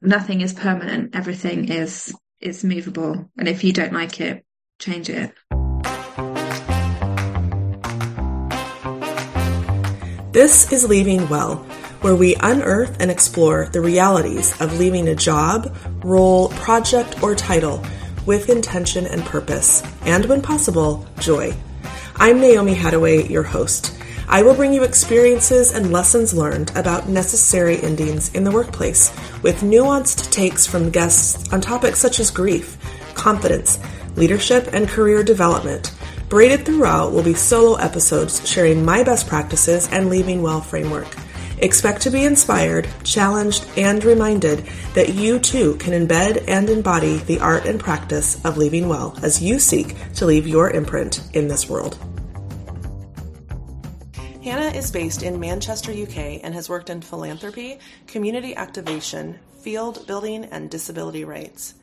nothing is permanent. Everything is is movable. And if you don't like it, change it. This is Leaving Well, where we unearth and explore the realities of leaving a job, role, project, or title with intention and purpose, and when possible, joy. I'm Naomi Hattaway, your host. I will bring you experiences and lessons learned about necessary endings in the workplace with nuanced takes from guests on topics such as grief, confidence, leadership, and career development. Braided throughout will be solo episodes sharing my best practices and leaving well framework. Expect to be inspired, challenged, and reminded that you too can embed and embody the art and practice of leaving well as you seek to leave your imprint in this world. Hannah is based in Manchester, UK, and has worked in philanthropy, community activation, field building, and disability rights.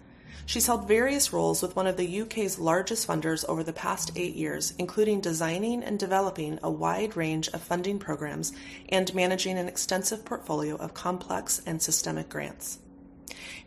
She's held various roles with one of the UK's largest funders over the past eight years, including designing and developing a wide range of funding programs and managing an extensive portfolio of complex and systemic grants.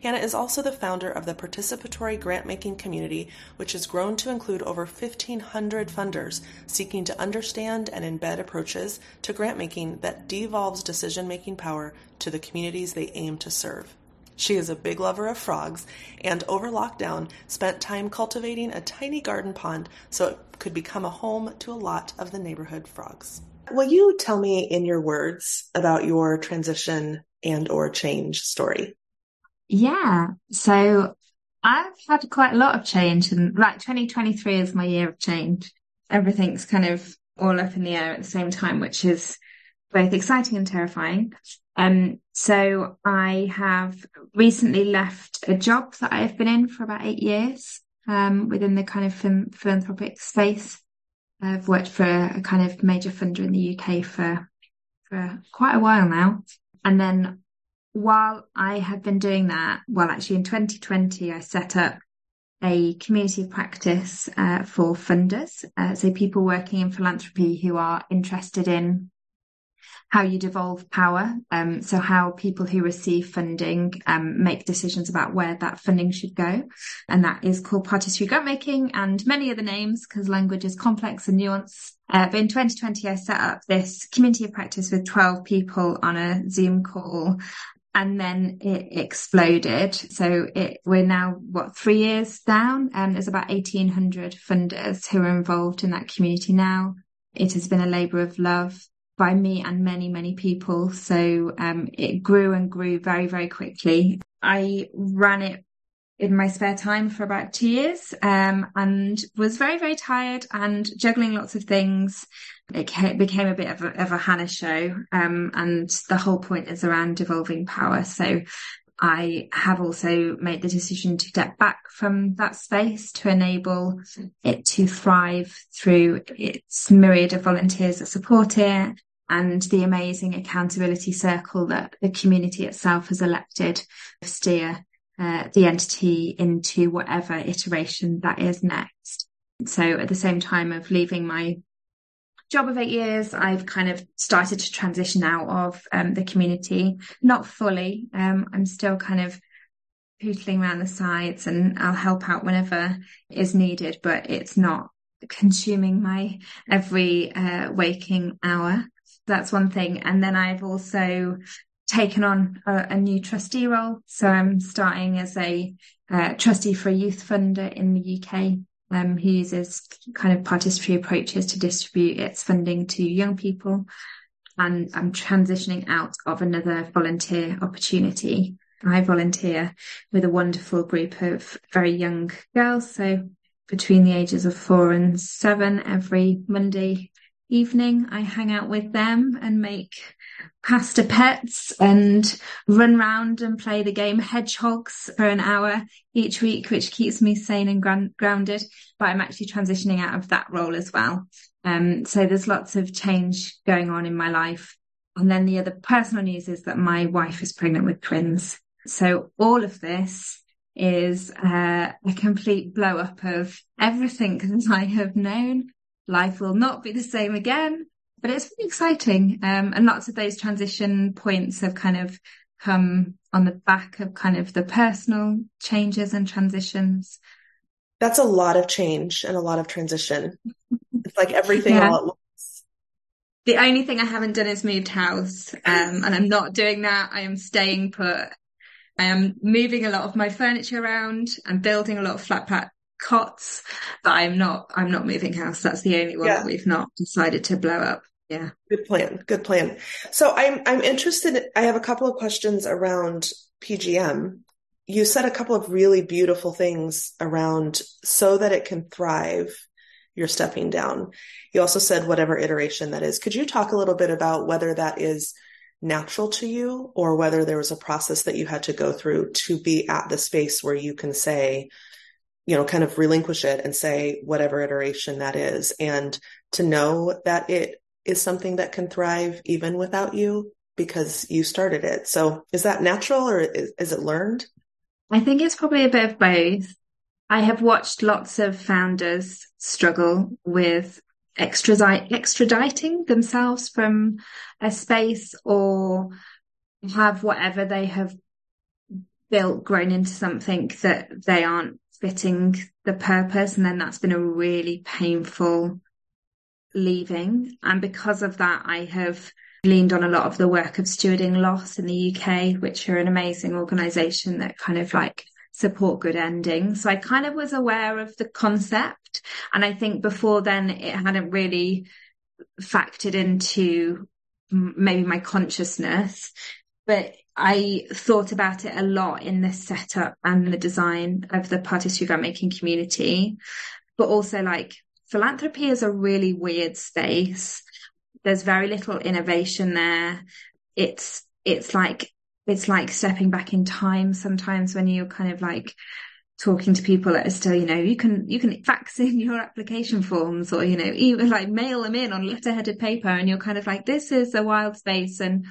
Hannah is also the founder of the participatory grant making community, which has grown to include over 1,500 funders seeking to understand and embed approaches to grant making that devolves decision making power to the communities they aim to serve. She is a big lover of frogs and over lockdown spent time cultivating a tiny garden pond so it could become a home to a lot of the neighborhood frogs. Will you tell me in your words about your transition and or change story? Yeah. So I've had quite a lot of change and like 2023 is my year of change. Everything's kind of all up in the air at the same time, which is both exciting and terrifying. Um, so I have recently left a job that I've been in for about eight years, um, within the kind of philanthropic space. I've worked for a kind of major funder in the UK for, for quite a while now. And then while I had been doing that, well, actually in 2020, I set up a community of practice uh, for funders. Uh, so people working in philanthropy who are interested in how you devolve power. Um, so how people who receive funding um, make decisions about where that funding should go. And that is called participatory grant making and many other names because language is complex and nuanced. Uh, but in 2020, I set up this community of practice with 12 people on a Zoom call and then it exploded. So it, we're now what three years down, and there's about 1,800 funders who are involved in that community now. It has been a labour of love by me and many many people. So um, it grew and grew very very quickly. I ran it in my spare time for about two years um, and was very, very tired and juggling lots of things. It became a bit of a, of a Hannah show. Um, and the whole point is around devolving power. So I have also made the decision to step back from that space to enable it to thrive through its myriad of volunteers that support it and the amazing accountability circle that the community itself has elected to steer uh, the entity into whatever iteration that is next. So at the same time of leaving my job of eight years, I've kind of started to transition out of um, the community, not fully. Um, I'm still kind of pootling around the sides and I'll help out whenever is needed, but it's not consuming my every uh, waking hour. That's one thing. And then I've also taken on a, a, new trustee role. So I'm starting as a uh, trustee for a youth funder in the UK um, uses kind of participatory approaches to distribute its funding to young people. And I'm transitioning out of another volunteer opportunity. I volunteer with a wonderful group of very young girls. So between the ages of four and seven every Monday evening, I hang out with them and make pasta pets and run round and play the game hedgehogs for an hour each week, which keeps me sane and gran- grounded. But I'm actually transitioning out of that role as well. Um, so there's lots of change going on in my life. And then the other personal news is that my wife is pregnant with twins. So all of this is uh, a complete blow up of everything that I have known. Life will not be the same again but it's really exciting. Um, and lots of those transition points have kind of come on the back of kind of the personal changes and transitions. That's a lot of change and a lot of transition. it's like everything yeah. all at once. The only thing I haven't done is moved house. Um, and I'm not doing that. I am staying put. I am moving a lot of my furniture around. I'm building a lot of flat pack cots, but I'm not, I'm not moving house. That's the only one yeah. that we've not decided to blow up. Yeah. Good plan. Good plan. So I'm, I'm interested. I have a couple of questions around PGM. You said a couple of really beautiful things around so that it can thrive. You're stepping down. You also said whatever iteration that is. Could you talk a little bit about whether that is natural to you or whether there was a process that you had to go through to be at the space where you can say, you know, kind of relinquish it and say whatever iteration that is and to know that it is something that can thrive even without you because you started it. So is that natural or is, is it learned? I think it's probably a bit of both. I have watched lots of founders struggle with extraditing themselves from a space or have whatever they have built grown into something that they aren't fitting the purpose. And then that's been a really painful leaving. And because of that, I have leaned on a lot of the work of stewarding loss in the UK, which are an amazing organization that kind of like support good endings. So I kind of was aware of the concept. And I think before then it hadn't really factored into maybe my consciousness, but I thought about it a lot in the setup and the design of the participatory grant making community, but also like philanthropy is a really weird space. There's very little innovation there. It's, it's like, it's like stepping back in time sometimes when you're kind of like talking to people that are still, you know, you can, you can fax in your application forms or, you know, even like mail them in on letterheaded paper and you're kind of like, this is a wild space and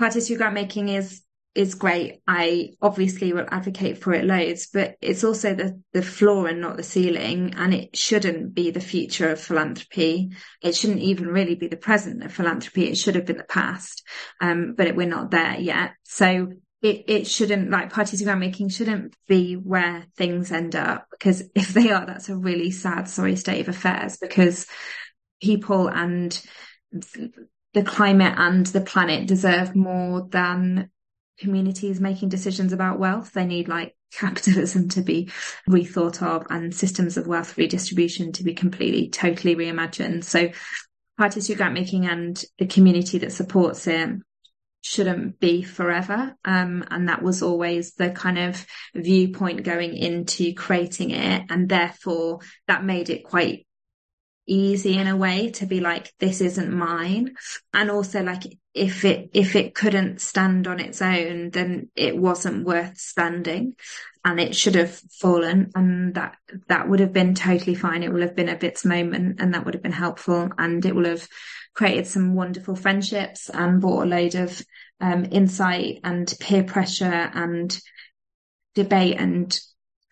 participatory grant making is is great. I obviously will advocate for it loads, but it's also the, the floor and not the ceiling. And it shouldn't be the future of philanthropy. It shouldn't even really be the present of philanthropy. It should have been the past. Um, but it, we're not there yet. So it, it shouldn't like participatory grant making shouldn't be where things end up because if they are, that's a really sad, sorry state of affairs because people and the climate and the planet deserve more than communities making decisions about wealth. They need like capitalism to be rethought of and systems of wealth redistribution to be completely, totally reimagined. So participatory grant making and the community that supports it shouldn't be forever. Um, and that was always the kind of viewpoint going into creating it. And therefore that made it quite easy in a way to be like, this isn't mine. And also like, if it, if it couldn't stand on its own, then it wasn't worth standing and it should have fallen. And that, that would have been totally fine. It will have been a bits moment and that would have been helpful and it will have created some wonderful friendships and brought a load of, um, insight and peer pressure and debate and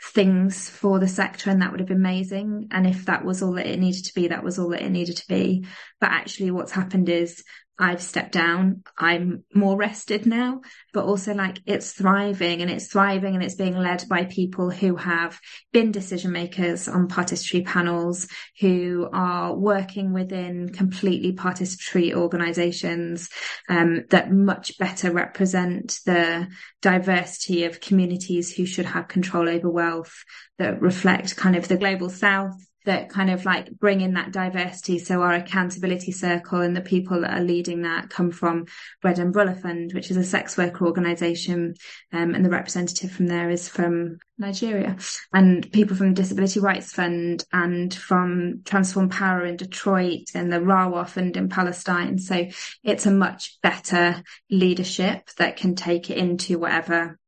things for the sector and that would have been amazing. And if that was all that it needed to be, that was all that it needed to be. But actually what's happened is I've stepped down. I'm more rested now, but also like it's thriving and it's thriving and it's being led by people who have been decision makers on participatory panels, who are working within completely participatory organizations, um, that much better represent the diversity of communities who should have control over wealth that reflect kind of the global south that kind of like bring in that diversity. So our accountability circle and the people that are leading that come from Red Umbrella Fund, which is a sex worker organization. Um, and the representative from there is from Nigeria and people from the Disability Rights Fund and from Transform Power in Detroit and the Rawa Fund in Palestine. So it's a much better leadership that can take it into whatever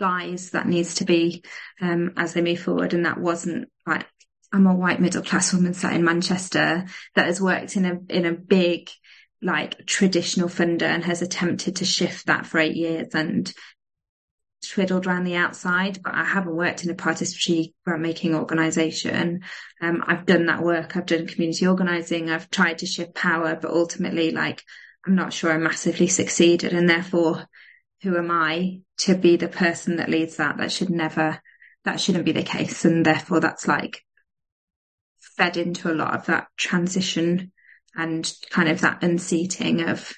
guise that needs to be um, as they move forward. And that wasn't like I'm a white middle class woman sat in Manchester that has worked in a in a big like traditional funder and has attempted to shift that for eight years and twiddled around the outside, but I haven't worked in a participatory grant making organisation. Um, I've done that work. I've done community organising. I've tried to shift power, but ultimately, like, I'm not sure I massively succeeded. And therefore, who am I to be the person that leads that? That should never, that shouldn't be the case. And therefore that's like fed into a lot of that transition and kind of that unseating of,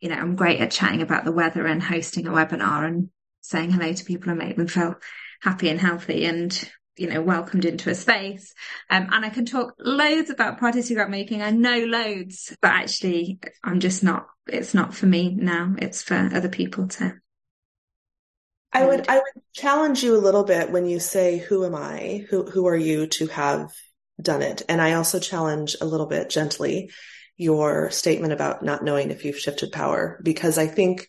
you know, I'm great at chatting about the weather and hosting a webinar and saying hello to people and make them feel happy and healthy and you know welcomed into a space. Um, and i can talk loads about party grant making. I know loads but actually i'm just not it's not for me now. It's for other people to i would i would challenge you a little bit when you say who am i? Who who are you to have done it and i also challenge a little bit gently your statement about not knowing if you've shifted power because i think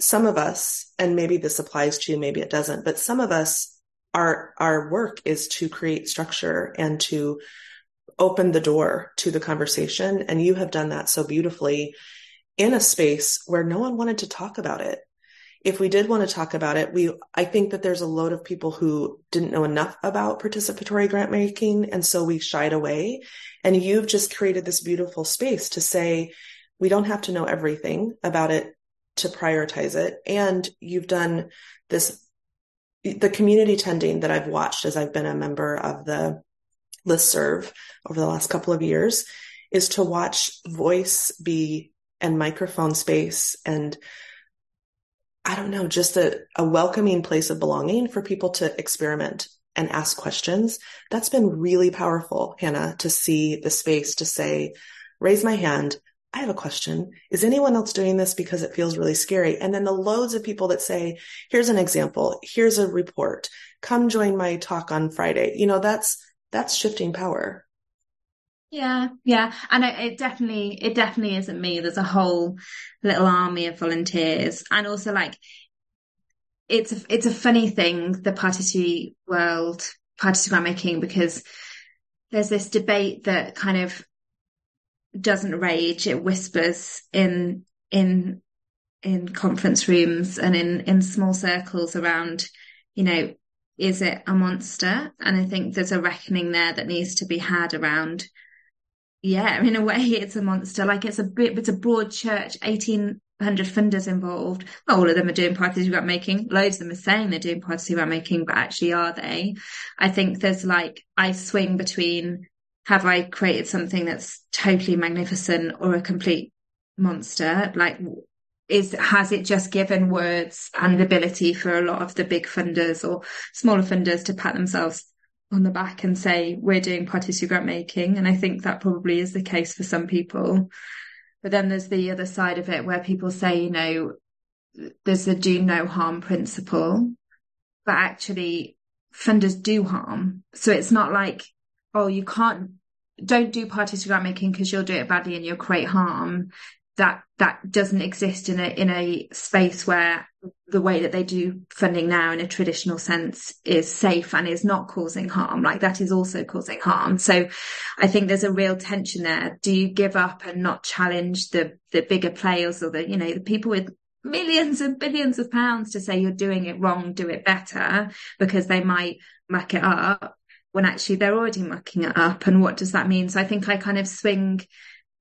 some of us, and maybe this applies to you, maybe it doesn't, but some of us, our, our work is to create structure and to open the door to the conversation. And you have done that so beautifully in a space where no one wanted to talk about it. If we did want to talk about it, we, I think that there's a load of people who didn't know enough about participatory grant making. And so we shied away. And you've just created this beautiful space to say, we don't have to know everything about it to prioritize it. And you've done this, the community tending that I've watched as I've been a member of the list serve over the last couple of years is to watch voice be and microphone space and I don't know, just a, a welcoming place of belonging for people to experiment and ask questions. That's been really powerful, Hannah, to see the space to say, raise my hand. I have a question. Is anyone else doing this because it feels really scary? And then the loads of people that say, here's an example. Here's a report. Come join my talk on Friday. You know, that's, that's shifting power. Yeah, yeah. And it, it definitely, it definitely isn't me. There's a whole little army of volunteers and also like, it's a, it's a funny thing, the party world, party making, because there's this debate that kind of doesn't rage it whispers in in in conference rooms and in in small circles around you know is it a monster and i think there's a reckoning there that needs to be had around yeah in a way it's a monster. Like it's a bit it's a broad church 1800 funders involved. Not all of them are doing parties grant making loads of them are saying they're doing parties grant making but actually are they? I think there's like i swing between have I created something that's totally magnificent or a complete monster? Like, is has it just given words and ability for a lot of the big funders or smaller funders to pat themselves on the back and say we're doing party grant making? And I think that probably is the case for some people. But then there's the other side of it where people say, you know, there's a do no harm principle, but actually funders do harm. So it's not like, oh, you can't don't do party grant making because you'll do it badly and you'll create harm that that doesn't exist in a in a space where the way that they do funding now in a traditional sense is safe and is not causing harm. Like that is also causing harm. So i think there's a real tension there. Do you give up and not challenge the the bigger players or the you know the people with millions and billions of pounds to say you're doing it wrong do it better because they might muck it up when actually they're already mucking it up. And what does that mean? So i think i kind of swing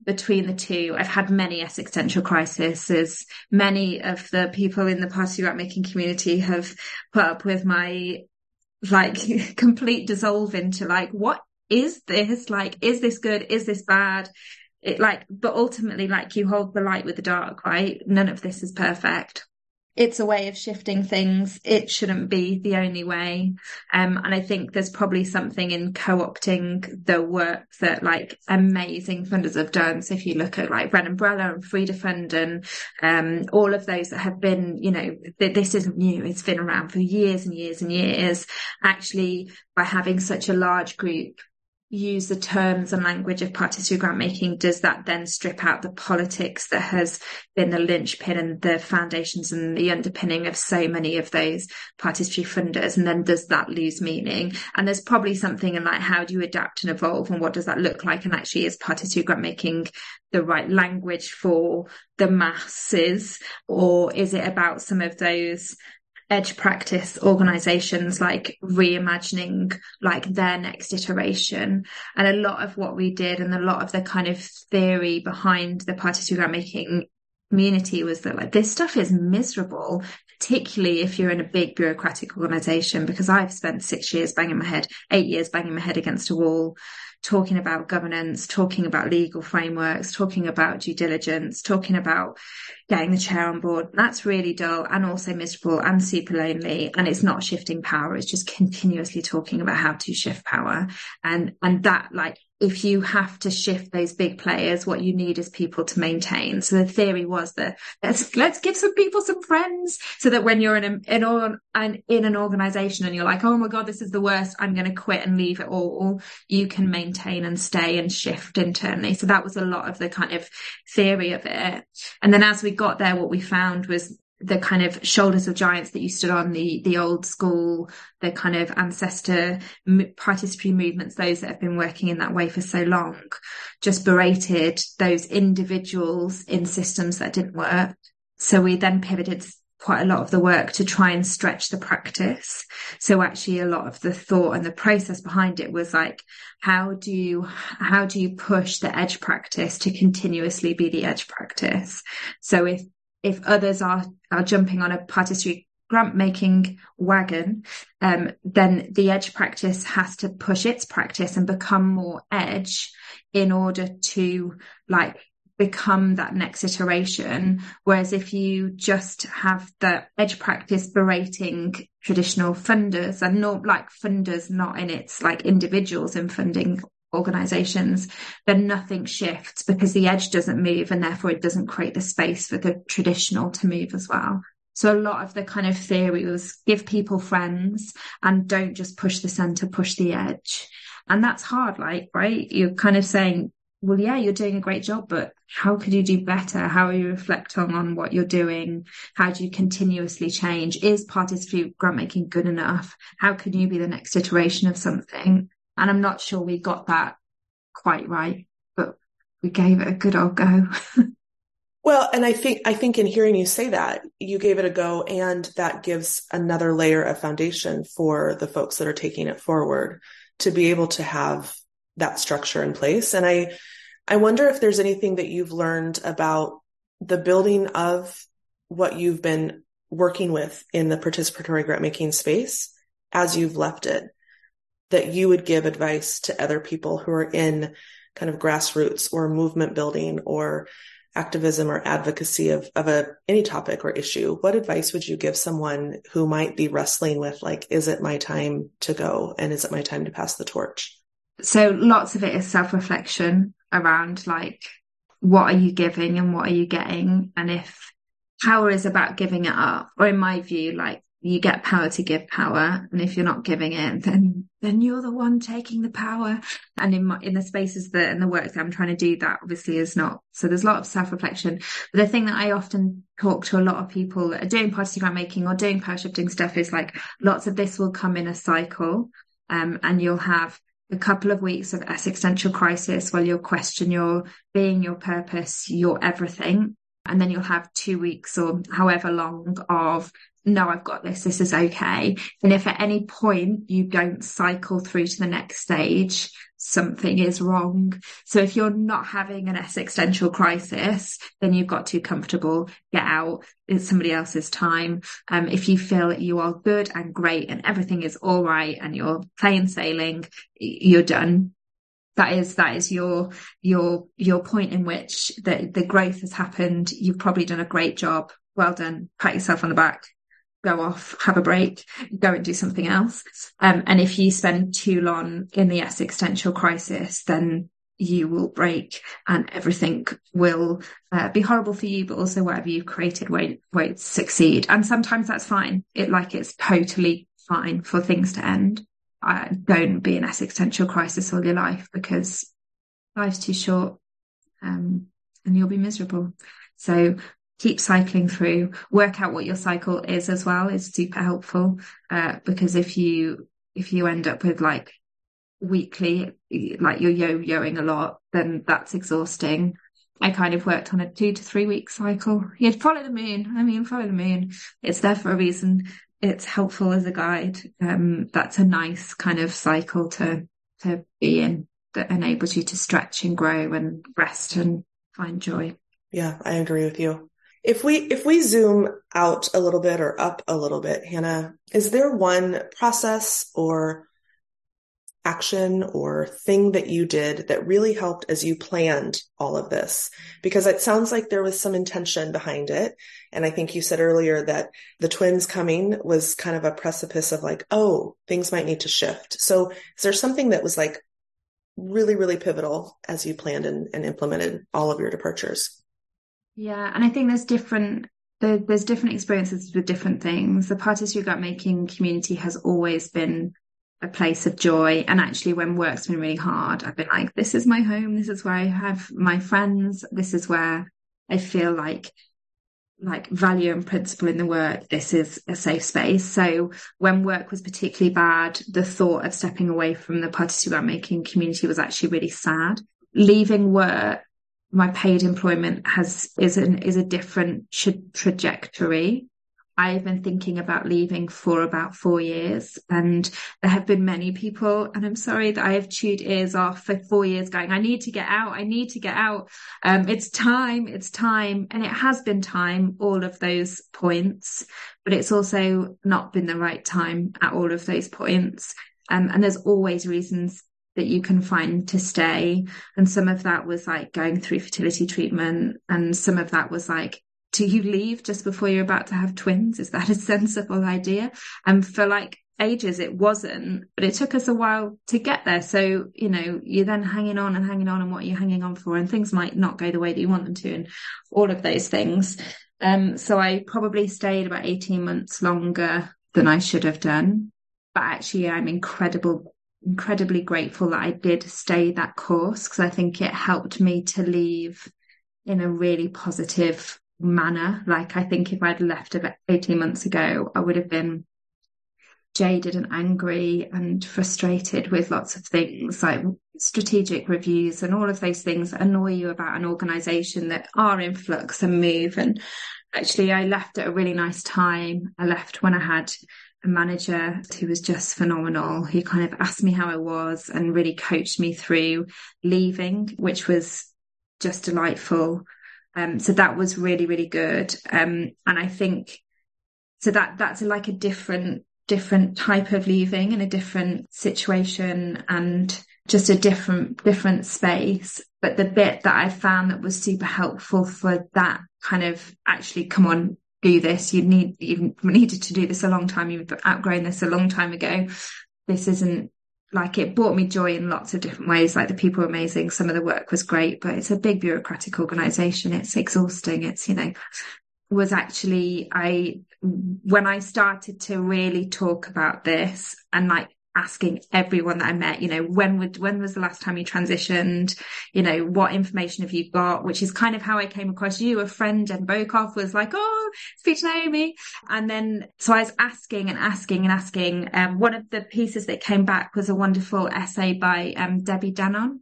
between the two. I've had many existential crises. Many of the people in the party grant making community have put up with my like complete dissolve into like what is this? Like is this good? Is this bad? It like but ultimately like you hold the light with the dark right? None of this is perfect it's a way of shifting things. It shouldn't be the only way. Um, and I think there's probably something in co-opting the work that like amazing funders have done. So if you look at like Red Umbrella and Frida Fund and, um, all of those that have been, you know, th- this isn't new. It's been around for years and years and years. Actually, by having such a large group use the terms and language of participatory grant making, does that then strip out the politics that has been the linchpin and the foundations and the underpinning of so many of those participatory funders? And then does that lose meaning? And there's probably something in like, how do you adapt and evolve? And what does that look like? And actually is participatory grant making the right language for the masses? Or is it about some of those edge practice organizations like reimagining like their next iteration. And a lot of what we did and a lot of the kind of theory behind the party grant making community was that like this stuff is miserable, particularly if you're in a big bureaucratic organization, because I've spent six years banging my head, eight years banging my head against a wall, talking about governance, talking about legal frameworks, talking about due diligence, talking about getting the chair on board. That's really dull and also miserable and super lonely. And it's not shifting power. It's just continuously talking about how to shift power. And, and that like if you have to shift those big players, what you need is people to maintain. So the theory was that let's let's give some people some friends, so that when you're in a, in an in an organization and you're like, oh my god, this is the worst, I'm going to quit and leave it all. You can maintain and stay and shift internally. So that was a lot of the kind of theory of it. And then as we got there, what we found was the kind of shoulders of giants that you stood on the the old school the kind of ancestor participatory movements those that have been working in that way for so long just berated those individuals in systems that didn't work. So we then pivoted quite a lot of the work to try and stretch the practice. So actually a lot of the thought and the process behind it was like how do you how do you push the edge practice to continuously be the edge practice? So if if others are are jumping on a participatory grant making wagon, um, then the edge practice has to push its practice and become more edge in order to like become that next iteration. Whereas if you just have the edge practice berating traditional funders and not like funders, not in its like individuals in funding organizations, then nothing shifts because the edge doesn't move and therefore it doesn't create the space for the traditional to move as well. So a lot of the kind of theory was give people friends and don't just push the center, push the edge. And that's hard, like, right? You're kind of saying, well, yeah, you're doing a great job, but how could you do better? How are you reflecting on what you're doing? How do you continuously change? Is participatory grant making good enough? How can you be the next iteration of something? And I'm not sure we got that quite right, but we gave it a good old go. well, and I think I think in hearing you say that, you gave it a go and that gives another layer of foundation for the folks that are taking it forward to be able to have that structure in place. And I I wonder if there's anything that you've learned about the building of what you've been working with in the participatory grant making space as you've left it that you would give advice to other people who are in kind of grassroots or movement building or activism or advocacy of, of a any topic or issue what advice would you give someone who might be wrestling with like is it my time to go and is it my time to pass the torch? So lots of it is self-reflection around like what are you giving and what are you getting? And if power is about giving it up? Or in my view like you get power to give power and if you're not giving it then then you're the one taking the power. And in my in the spaces that and the work that i'm trying to do that obviously is not so there's a lot of self-reflection. But the thing that i often talk to a lot of people that are doing party grant making or doing power shifting stuff is like lots of this will come in a cycle um, and you'll have a couple of weeks of existential crisis while you'll question your being your purpose your everything and then you'll have two weeks or however long of no, I've got this. This is okay. And if at any point you don't cycle through to the next stage, something is wrong. So if you're not having an existential crisis, then you've got too comfortable. Get out. It's somebody else's time. Um, if you feel you are good and great and everything is all right and you're plain sailing, you're done that is that is your your your point in which the the growth has happened you've probably done a great job well done pat yourself on the back go off, have a break, go and do something else. Um, and if you spend too long in the existential crisis, then you will break and everything will uh, be horrible for you, but also whatever you've created won't, won't succeed. And sometimes that's fine. It like it's totally fine for things to end. Uh, don't be in existential crisis all your life because life's too short um, and you'll be miserable. So keep cycling through, work out what your cycle is as well is super helpful. Uh, because if you, if you end up with like weekly, like you're yo-yoing a lot, then that's exhausting. I kind of worked on a two to three week cycle. You'd follow the moon. I mean, follow the moon. It's there for a reason. It's helpful as a guide. Um, that's a nice kind of cycle to, to be in that enables you to stretch and grow and rest and find joy. Yeah, I agree with you. If we if we zoom out a little bit or up a little bit, Hannah, is there one process or action or thing that you did that really helped as you planned all of this? Because it sounds like there was some intention behind it. And I think you said earlier that the twins coming was kind of a precipice of like, oh, things might need to shift. So is there something that was like really, really pivotal as you planned and, and implemented all of your departures? Yeah, and I think there's different there's different experiences with different things. The Participatory Grant Making community has always been a place of joy. And actually, when work's been really hard, I've been like, this is my home. This is where I have my friends. This is where I feel like like value and principle in the work. This is a safe space. So when work was particularly bad, the thought of stepping away from the Participatory Grant Making community was actually really sad. Leaving work my paid employment has is an is a different tra- trajectory. I've been thinking about leaving for about four years, and there have been many people, and I'm sorry that I have chewed ears off for four years, going, "I need to get out. I need to get out. Um, it's time. It's time." And it has been time. All of those points, but it's also not been the right time at all of those points. Um, and there's always reasons that you can find to stay. And some of that was like going through fertility treatment. And some of that was like, do you leave just before you're about to have twins? Is that a sensible idea? And for like ages, it wasn't, but it took us a while to get there. So, you know, you're then hanging on and hanging on and what you're hanging on for, and things might not go the way that you want them to, and all of those things. Um, so I probably stayed about 18 months longer than I should have done. But actually, I'm incredible incredibly grateful that I did stay that course because I think it helped me to leave in a really positive manner. Like I think if I'd left about 18 months ago, I would have been jaded and angry and frustrated with lots of things like strategic reviews and all of those things that annoy you about an organization that are in flux and move. And actually I left at a really nice time. I left when I had a manager who was just phenomenal, who kind of asked me how I was and really coached me through leaving, which was just delightful. Um, so that was really, really good. Um, and I think so that that's like a different, different type of leaving in a different situation and just a different, different space. But the bit that I found that was super helpful for that kind of actually, come on, do this. You need you needed to do this a long time. You've outgrown this a long time ago. This isn't like it brought me joy in lots of different ways. Like the people were amazing. Some of the work was great, but it's a big bureaucratic organization. It's exhausting. It's, you know, was actually I, when I started to really talk about this and like asking everyone that I met, you know, when would, when was the last time you transitioned? You know, what information have you got? Which is kind of how I came across you. A friend Jen Bokov was like, Oh, speak to Naomi. And then, so I was asking and asking and asking. Um, one of the pieces that came back was a wonderful essay by, um, Debbie Danon,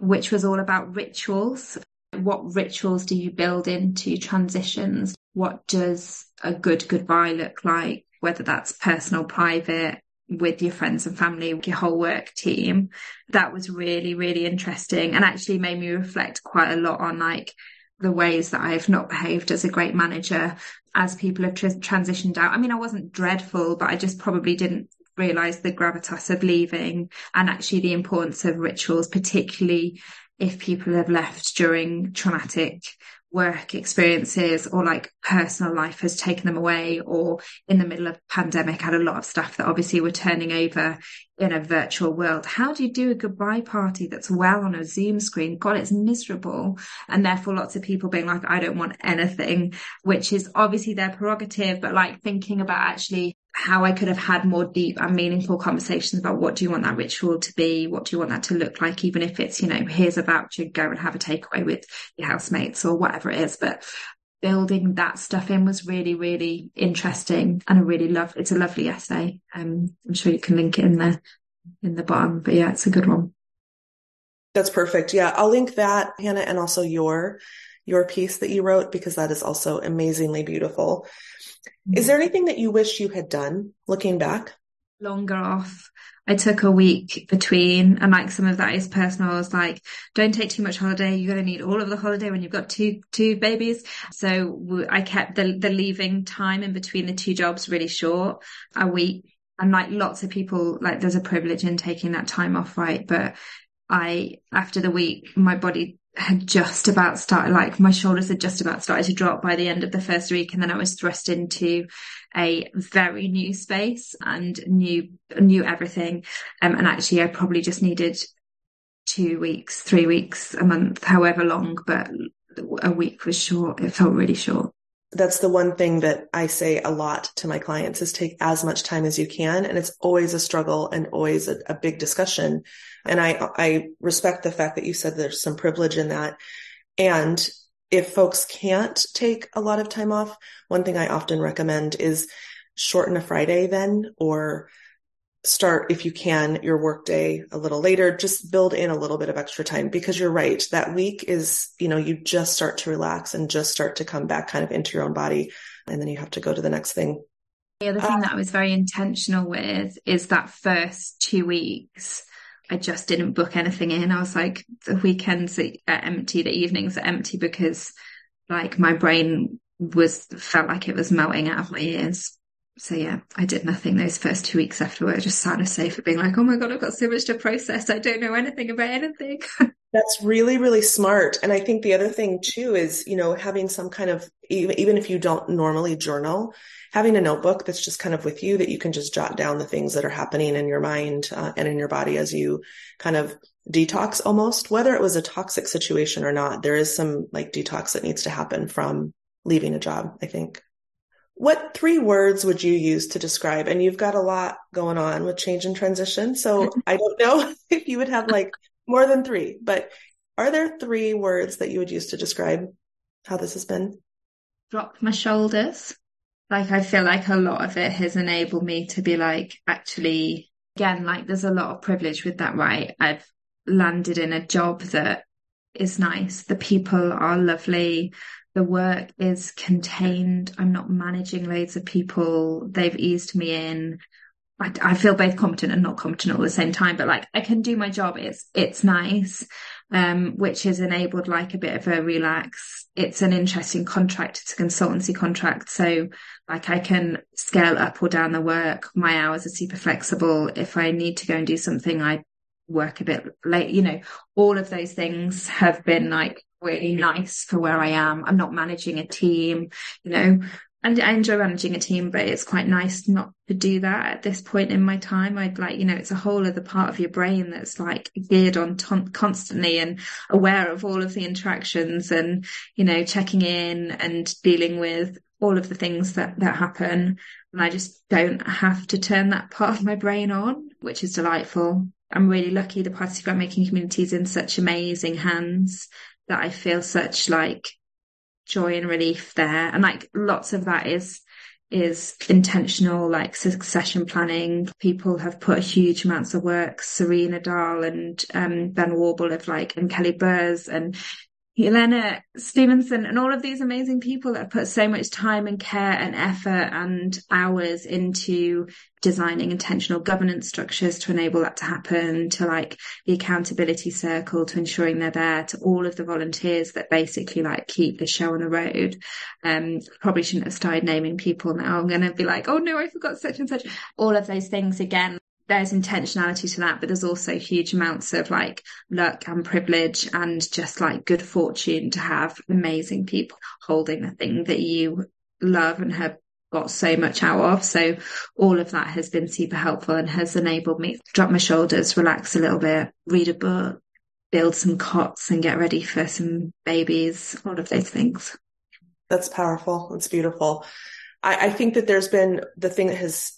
which was all about rituals. What rituals do you build into transitions? What does a good goodbye look like? Whether that's personal, private, with your friends and family, your whole work team. That was really, really interesting and actually made me reflect quite a lot on like the ways that I've not behaved as a great manager as people have tr- transitioned out. I mean, I wasn't dreadful, but I just probably didn't realize the gravitas of leaving and actually the importance of rituals, particularly if people have left during traumatic work experiences or like personal life has taken them away or in the middle of pandemic had a lot of stuff that obviously were turning over in a virtual world. How do you do a goodbye party that's well on a zoom screen? God it's miserable. And therefore lots of people being like i don't want anything which is obviously their prerogative but like thinking about actually how I could have had more deep and meaningful conversations about what do you want that ritual to be? What do you want that to look like? Even if it's, you know, here's a voucher, go and have a takeaway with your housemates or whatever it is. But building that stuff in was really, really interesting and I really love, it's a lovely essay. Um, I'm sure you can link it in the, in the bottom, but yeah, it's a good one. That's perfect. Yeah. I'll link that, Hannah, and also your, your piece that you wrote because that is also amazingly beautiful. Is mm-hmm. there anything that you wish you had done looking back? longer off. I took a week between, and like some of that is personal. I was like, don't take too much holiday. You're going to need all of the holiday when you've got two, two babies. So I kept the, the leaving time in between the two jobs really short, a week. And like lots of people, like there's a privilege in taking that time off, right? But I, after the week, my body had just about started, like my shoulders had just about started to drop by the end of the first week. And then I was thrust into a very new space and new, new everything. Um, and actually I probably just needed two weeks, three weeks, a month, however long, but a week was short. It felt really short. That's the one thing that I say a lot to my clients is take as much time as you can. And it's always a struggle and always a, a big discussion. And I, I respect the fact that you said there's some privilege in that. And if folks can't take a lot of time off, one thing I often recommend is shorten a Friday then or start if you can your workday a little later. Just build in a little bit of extra time because you're right. That week is you know you just start to relax and just start to come back kind of into your own body and then you have to go to the next thing. The other thing uh, that I was very intentional with is that first two weeks I just didn't book anything in I was like the weekends are empty the evenings are empty because like my brain was felt like it was melting out of my ears so yeah, I did nothing those first two weeks after work, just sat a sofa being like, oh my God, I've got so much to process. I don't know anything about anything. That's really, really smart. And I think the other thing too is, you know, having some kind of, even, even if you don't normally journal, having a notebook that's just kind of with you that you can just jot down the things that are happening in your mind uh, and in your body as you kind of detox almost, whether it was a toxic situation or not, there is some like detox that needs to happen from leaving a job, I think. What three words would you use to describe? And you've got a lot going on with change and transition. So I don't know if you would have like more than three, but are there three words that you would use to describe how this has been? Drop my shoulders. Like I feel like a lot of it has enabled me to be like, actually, again, like there's a lot of privilege with that, right? I've landed in a job that is nice. The people are lovely the work is contained. I'm not managing loads of people. They've eased me in. I, I, feel both competent and not competent all at the same time, but like I can do my job. It's, it's nice. Um, which has enabled like a bit of a relax. It's an interesting contract. It's a consultancy contract. So like I can scale up or down the work. My hours are super flexible. If I need to go and do something, I work a bit late, you know, all of those things have been like really nice for where I am. I'm not managing a team, you know, and I enjoy managing a team, but it's quite nice not to do that at this point in my time. I'd like, you know, it's a whole other part of your brain that's like geared on t- constantly and aware of all of the interactions and, you know, checking in and dealing with all of the things that, that happen. And I just don't have to turn that part of my brain on, which is delightful. I'm really lucky the Party Grant Making community is in such amazing hands that I feel such like joy and relief there. And like lots of that is is intentional, like succession planning. People have put huge amounts of work. Serena Dahl and um, Ben Warble have like, and Kelly Burrs and Helena Stevenson and all of these amazing people that have put so much time and care and effort and hours into designing intentional governance structures to enable that to happen, to like the accountability circle, to ensuring they're there, to all of the volunteers that basically like keep the show on the road. Um, probably shouldn't have started naming people now. I'm going to be like, oh no, I forgot such and such. All of those things again there's intentionality to that, but there's also huge amounts of like luck and privilege and just like good fortune to have amazing people holding the thing that you love and have got so much out of. So all of that has been super helpful and has enabled me to drop my shoulders, relax a little bit, read a book, build some cots and get ready for some babies, all of those things. That's powerful. That's beautiful. I, I think that there's been the thing that has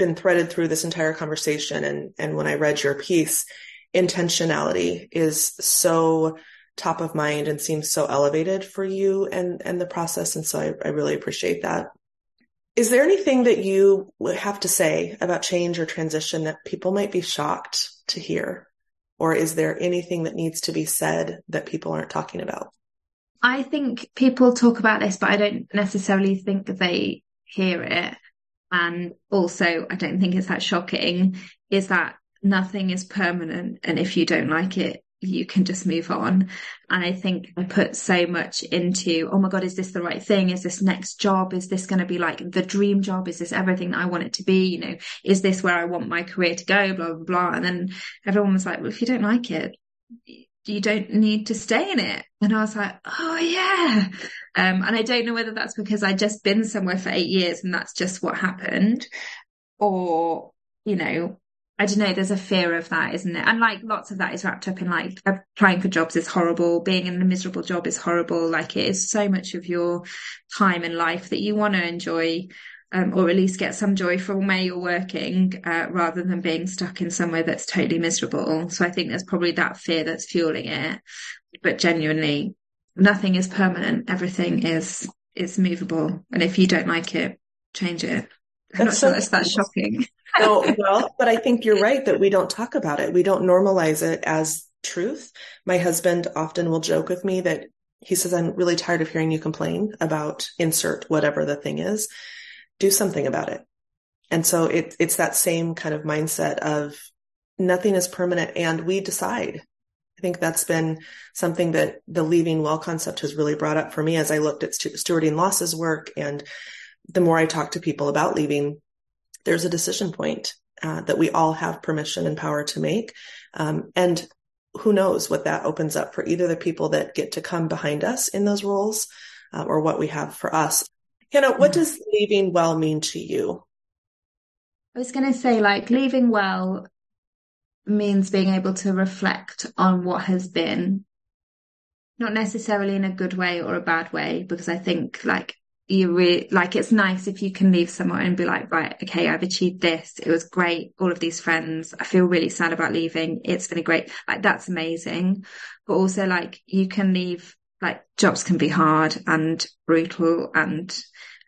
been threaded through this entire conversation and and when I read your piece, intentionality is so top of mind and seems so elevated for you and and the process. And so I, I really appreciate that. Is there anything that you have to say about change or transition that people might be shocked to hear? Or is there anything that needs to be said that people aren't talking about? I think people talk about this, but I don't necessarily think they hear it And also, I don't think it's that shocking is that nothing is permanent. And if you don't like it, you can just move on. And I think I put so much into, oh my God, is this the right thing? Is this next job? Is this going to be like the dream job? Is this everything that I want it to be? You know, is this where I want my career to go? Blah, blah, blah. And then everyone was like, well, if you don't like it, you don't need to stay in it. And I was like, oh yeah. Um, and I don't know whether that's because I'd just been somewhere for eight years and that's just what happened or, you know, I don't know, there's a fear of that, isn't it? And like lots of that is wrapped up in like applying for jobs is horrible, being in a miserable job is horrible. Like it is so much of your time and life that you want to enjoy, um, or at least get some joy from where you're working, uh, rather than being stuck in somewhere that's totally miserable. So I think there's probably that fear that's fueling it. But genuinely, nothing is permanent. Everything is, is movable. And if you don't like it, change it. I'm that's not sure that's that shocking. no, well, but I think you're right that we don't talk about it. We don't normalize it as truth. My husband often will joke with me that he says, I'm really tired of hearing you complain about insert whatever the thing is. Do something about it. And so it, it's that same kind of mindset of nothing is permanent and we decide. I think that's been something that the leaving well concept has really brought up for me as I looked at stewarding losses work and the more I talk to people about leaving, there's a decision point uh, that we all have permission and power to make. Um, and who knows what that opens up for either the people that get to come behind us in those roles uh, or what we have for us. Hannah, what mm-hmm. does leaving well mean to you? I was going to say, like, leaving well means being able to reflect on what has been, not necessarily in a good way or a bad way, because I think, like, you really like it's nice if you can leave somewhere and be like right okay i've achieved this. It was great. All of these friends. I feel really sad about leaving. It's been a great like that's amazing. But also like you can leave like jobs can be hard and brutal and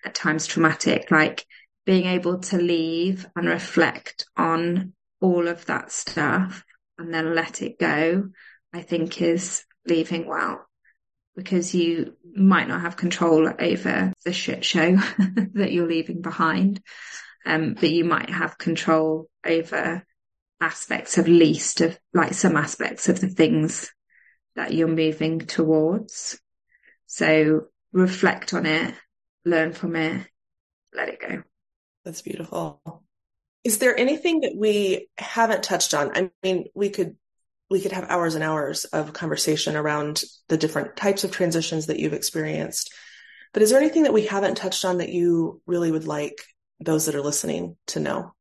at times traumatic like being able to leave and reflect on all of that stuff and then let it go i think is leaving well because you might not have control over the shit show that you're leaving behind. Um, but you might have control over aspects of least of like some aspects of the things that you're moving towards. So reflect on it, learn from it, let it go. That's beautiful. Is there anything that we haven't touched on? I mean, we could we could have hours and hours of conversation around the different types of transitions that you've experienced. But is there anything that we haven't touched on that you really would like those that are listening to know?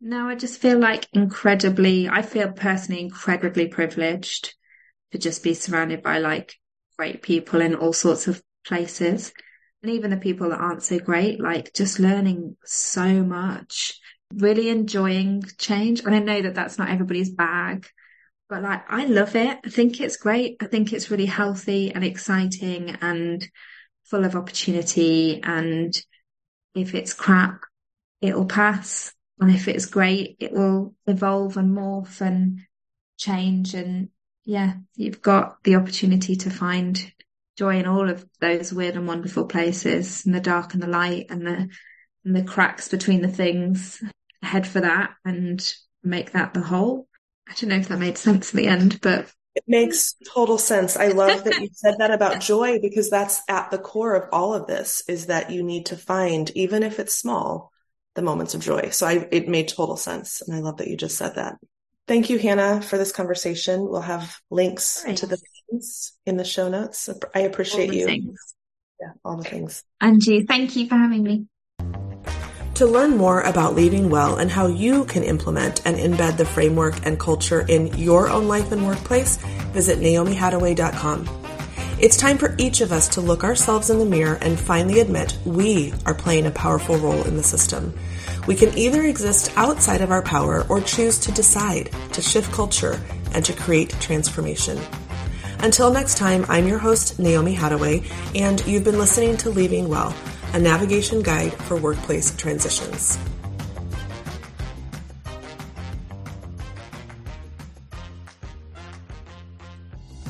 No, I just feel like incredibly, I feel personally incredibly privileged to just be surrounded by like great people in all sorts of places. And even the people that aren't so great, like just learning so much, really enjoying change. And I know that that's not everybody's bag, but like, I love it. I think it's great. I think it's really healthy and exciting and full of opportunity. And if it's crap, it'll pass. And if it's great, it will evolve and morph and change. And yeah, you've got the opportunity to find joy in all of those weird and wonderful places and the dark and the light and the, and the cracks between the things. Head for that and make that the whole. I don't know if that made sense in the end, but it makes total sense. I love that you said that about joy because that's at the core of all of this is that you need to find, even if it's small, the moments of joy. So I, it made total sense. And I love that you just said that. Thank you, Hannah, for this conversation. We'll have links to the things in the show notes. I appreciate you. Things. Yeah, all the things. Angie, thank you for having me. To learn more about leaving well and how you can implement and embed the framework and culture in your own life and workplace, visit naomihattaway.com. It's time for each of us to look ourselves in the mirror and finally admit we are playing a powerful role in the system. We can either exist outside of our power or choose to decide to shift culture and to create transformation. Until next time, I'm your host, Naomi Hattaway, and you've been listening to Leaving Well a navigation guide for workplace transitions.